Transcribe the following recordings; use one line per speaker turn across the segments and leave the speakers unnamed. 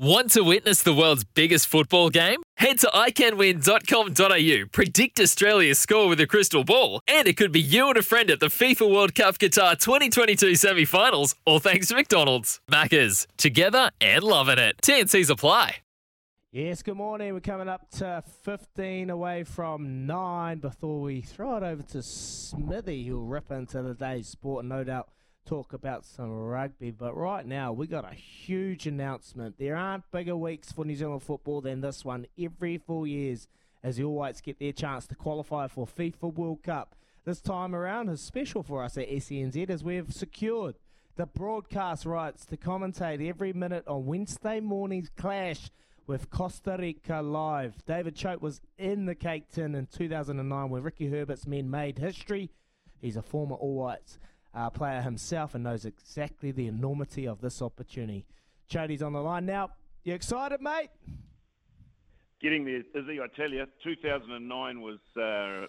Want to witness the world's biggest football game? Head to iCanWin.com.au, predict Australia's score with a crystal ball, and it could be you and a friend at the FIFA World Cup Qatar 2022 semi finals, all thanks to McDonald's. Maccas, together and loving it. TNC's apply.
Yes, good morning. We're coming up to 15 away from 9 before we throw it over to Smithy, who'll rip into the day's sport no doubt talk about some rugby. But right now, we got a huge announcement. There aren't bigger weeks for New Zealand football than this one every four years as the All Whites get their chance to qualify for FIFA World Cup. This time around is special for us at SENZ as we've secured the broadcast rights to commentate every minute on Wednesday morning's clash with Costa Rica live. David Choate was in the cake tin in 2009 when Ricky Herbert's men made history. He's a former All Whites uh, player himself and knows exactly the enormity of this opportunity. Choate's on the line now. You excited, mate?
Getting there, Izzy, I tell you, 2009 was uh,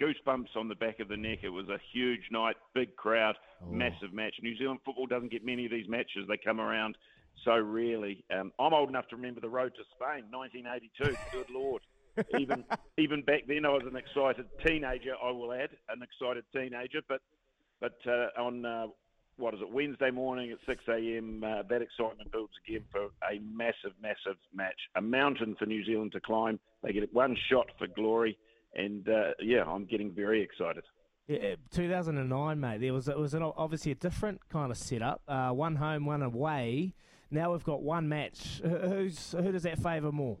goosebumps on the back of the neck. It was a huge night, big crowd, oh. massive match. New Zealand football doesn't get many of these matches. They come around so rarely. Um, I'm old enough to remember the road to Spain, 1982. Good lord. even even back then, I was an excited teenager. I will add, an excited teenager. But but uh, on uh, what is it Wednesday morning at 6 a.m. Uh, that excitement builds again for a massive, massive match. A mountain for New Zealand to climb. They get one shot for glory, and uh, yeah, I'm getting very excited.
Yeah, 2009, mate. There was it was an, obviously a different kind of setup. Uh, one home, one away. Now we've got one match. Who's who does that favour more?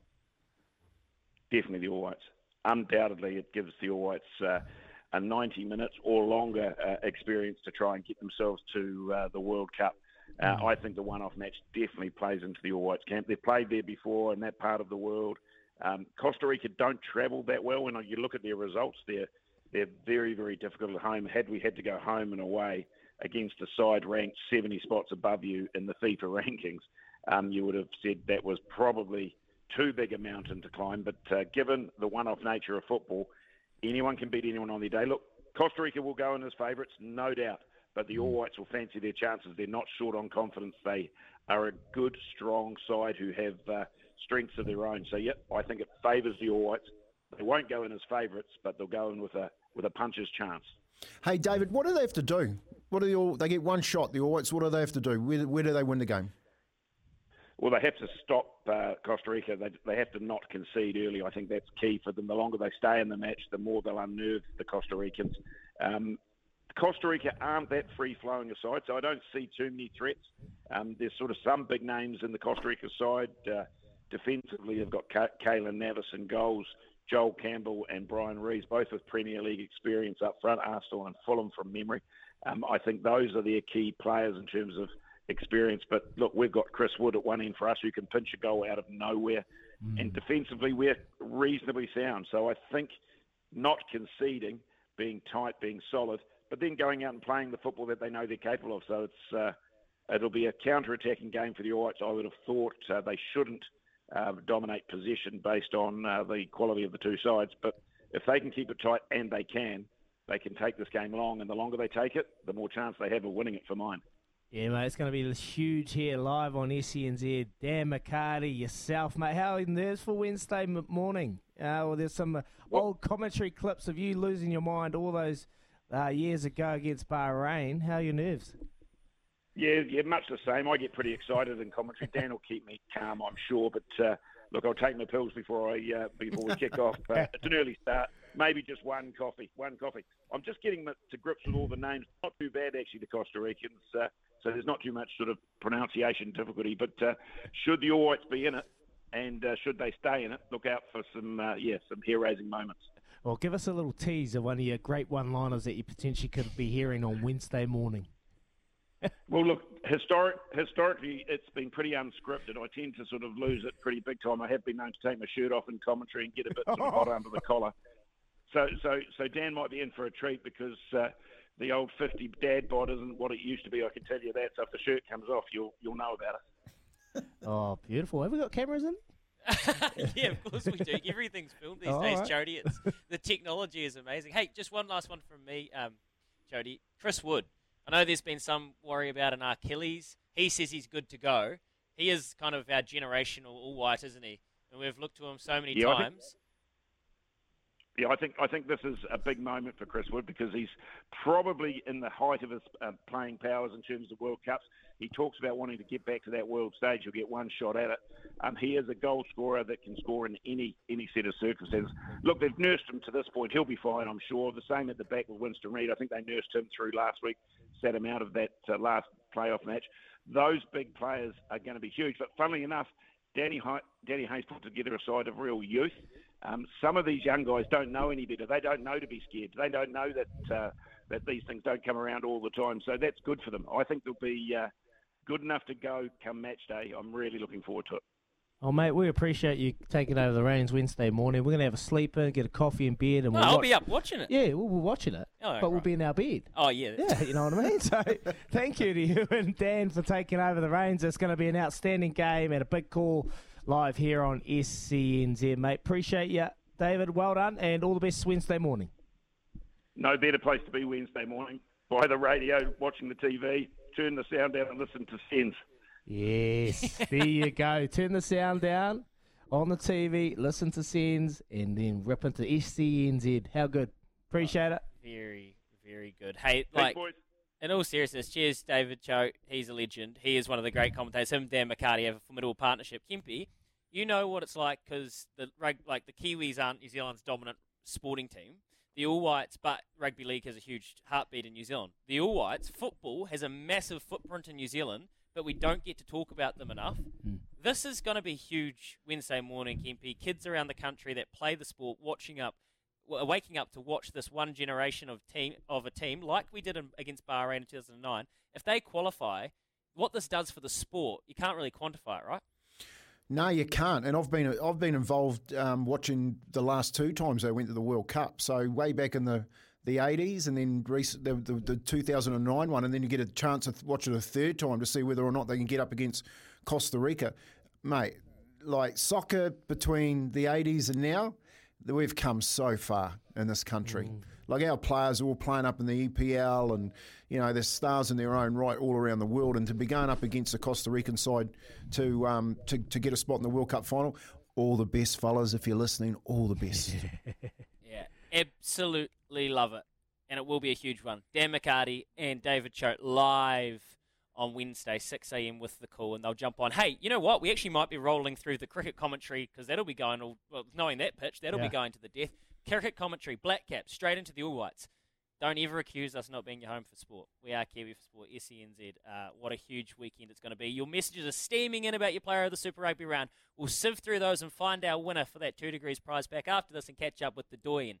Definitely the All Whites. Undoubtedly, it gives the All Whites uh, a 90 minutes or longer uh, experience to try and get themselves to uh, the World Cup. Uh, mm. I think the one-off match definitely plays into the All Whites camp. They've played there before in that part of the world. Um, Costa Rica don't travel that well. When you look at their results, they're they're very very difficult at home. Had we had to go home and away, against a side ranked 70 spots above you in the FIFA rankings, um, you would have said that was probably too big a mountain to climb. But uh, given the one off nature of football, anyone can beat anyone on their day. Look, Costa Rica will go in as favourites, no doubt, but the All Whites will fancy their chances. They're not short on confidence. They are a good, strong side who have uh, strengths of their own. So, yep, I think it favours the All Whites. They won't go in as favourites, but they'll go in with a with a puncher's chance.
Hey, David, what do they have to do? What do they all? They get one shot. The All Whites. What do they have to do? Where, where do they win the game?
Well, they have to stop uh, Costa Rica. They, they have to not concede early. I think that's key for them. The longer they stay in the match, the more they'll unnerve the Costa Ricans. Um, Costa Rica aren't that free flowing a side, so I don't see too many threats. Um, there's sort of some big names in the Costa Rica side. Uh, defensively, they've got Keylor Navas in goals, Joel Campbell and Bryan Ruiz, both with Premier League experience up front, Arsenal and Fulham from memory. Um, I think those are their key players in terms of experience. But look, we've got Chris Wood at one end for us who can pinch a goal out of nowhere. Mm. And defensively, we're reasonably sound. So I think not conceding, being tight, being solid, but then going out and playing the football that they know they're capable of. So it's uh, it'll be a counter-attacking game for the All Whites. I would have thought uh, they shouldn't uh, dominate possession based on uh, the quality of the two sides. But if they can keep it tight, and they can, they can take this game long. And the longer they take it, the more chance they have of winning it for mine.
Yeah, mate, it's going to be huge here live on SENZ. Dan McCarty, yourself, mate. How are your nerves for Wednesday morning? Uh, well, there's some uh, old commentary clips of you losing your mind all those uh, years ago against Bahrain. How are your nerves?
Yeah, yeah, much the same. I get pretty excited in commentary. Dan will keep me calm, I'm sure. But uh, look, I'll take my pills before I uh, before we kick off. Uh, it's an early start. Maybe just one coffee. One coffee. I'm just getting to grips with all the names. Not too bad actually. The Costa Ricans. Uh, so there's not too much sort of pronunciation difficulty. But uh, should the All Whites be in it, and uh, should they stay in it, look out for some yeah some hair raising moments.
Well, give us a little tease of one of your great one-liners that you potentially could be hearing on Wednesday morning
well, look, historic, historically, it's been pretty unscripted. I tend to sort of lose it pretty big time. I have been known to take my shirt off in commentary and get a bit sort of hot under the collar. So, so, so Dan might be in for a treat because uh, the old 50 dad bod isn't what it used to be. I can tell you that. So if the shirt comes off, you'll you'll know about it.
Oh, beautiful. Have we got cameras in?
yeah, of course we do. Everything's filmed these
All
days,
right.
Jody. It's, the technology is amazing. Hey, just one last one from me, um, Jody. Chris Wood. I know there's been some worry about an Achilles. He says he's good to go. He is kind of our generational all white, isn't he? And we've looked to him so many
Yeah, I think-
times.
Yeah, I think I think this is a big moment for Chris Wood because he's probably in the height of his uh, playing powers in terms of World Cups. He talks about wanting to get back to that world stage. He'll get one shot at it. Um, he is a goal scorer that can score in any any set of circumstances. Look, they've nursed him to this point. He'll be fine, I'm sure. The same at the back with Winston Reid. I think they nursed him through last week, sat him out of that uh, last playoff match. Those big players are going to be huge. But funnily enough, Danny, Danny Hay's put together a side of real youth. Um, some of these young guys don't know any better. They don't know to be scared. They don't know that uh, that these things don't come around all the time. So that's good for them. I think they'll be uh, good enough to go come match day. I'm really looking forward to it.
Oh, mate, we appreciate you taking over the reins Wednesday morning. We're going to have a sleeper, get a coffee and bed, and
No,
we'll
I'll
watch-
be up watching it.
Yeah, we'll, we're watching it,
Oh,
but we'll be in our bed.
Oh, yeah.
Yeah, you know what I mean? So thank you to you and Dan for taking over the reins. It's going to be an outstanding game and a big call live here on SENZ, mate. Appreciate you, David. Well done, and all the best Wednesday morning.
No better place to be Wednesday morning. By the radio, watching the TV, turn the sound down and listen to SENZ.
Yes, there you go. Turn the sound down on the TV, listen to SENZ, and then rip into SENZ. How good. Appreciate it.
Oh, very, very good. Hey,
Thanks,
like,
boys.
in all seriousness, cheers, David Cho. He's a legend. He is one of the great commentators. Him and Dan McCarty have a formidable partnership. Kimpy, you know what it's like because the like the Kiwis aren't New Zealand's dominant sporting team. The All Whites, but rugby league has a huge heartbeat in New Zealand. The All Whites football has a massive footprint in New Zealand, but we don't get to talk about them enough. This is going to be huge Wednesday morning, Kimpy. Kids around the country that play the sport, watching up w- waking up to watch this one generation of team of a team like we did in, against Bahrain in 2009. If they qualify, what this does for the sport, you can't really quantify it, right?
No, you can't. And I've been I've been involved um, watching the last two times they went to the World Cup. So way back in the the 80s and then recent, the, the, the 2009 one, and then you get a chance to watch it a third time to see whether or not they can get up against Costa Rica. Mate, like soccer between the 80s and now, we've come so far in this country. Like our players are all playing up in the EPL, and you know they're stars in their own right all around the world. And to be going up against the Costa Rican side to um, to, to get a spot in the World Cup final, all the best, fellas. If you're listening, all the best.
Absolutely love it, and it will be a huge one. Dan McCarty and David Choate live on Wednesday, 6 a.m. with the call, and they'll jump on. Hey, you know what? We actually might be rolling through the cricket commentary because that'll be going all well, knowing that pitch, that'll
Yeah.
be going to the death. Cricket commentary, black cap, straight into the All Whites. Don't ever accuse us not being your home for sport. We are Kiwi for Sport, SENZ. Uh, what a huge weekend it's going to be. Your messages are steaming in about your player of the Super Rugby round. We'll sift through those and find our winner for that two degrees prize back after this and catch up with the Doyen.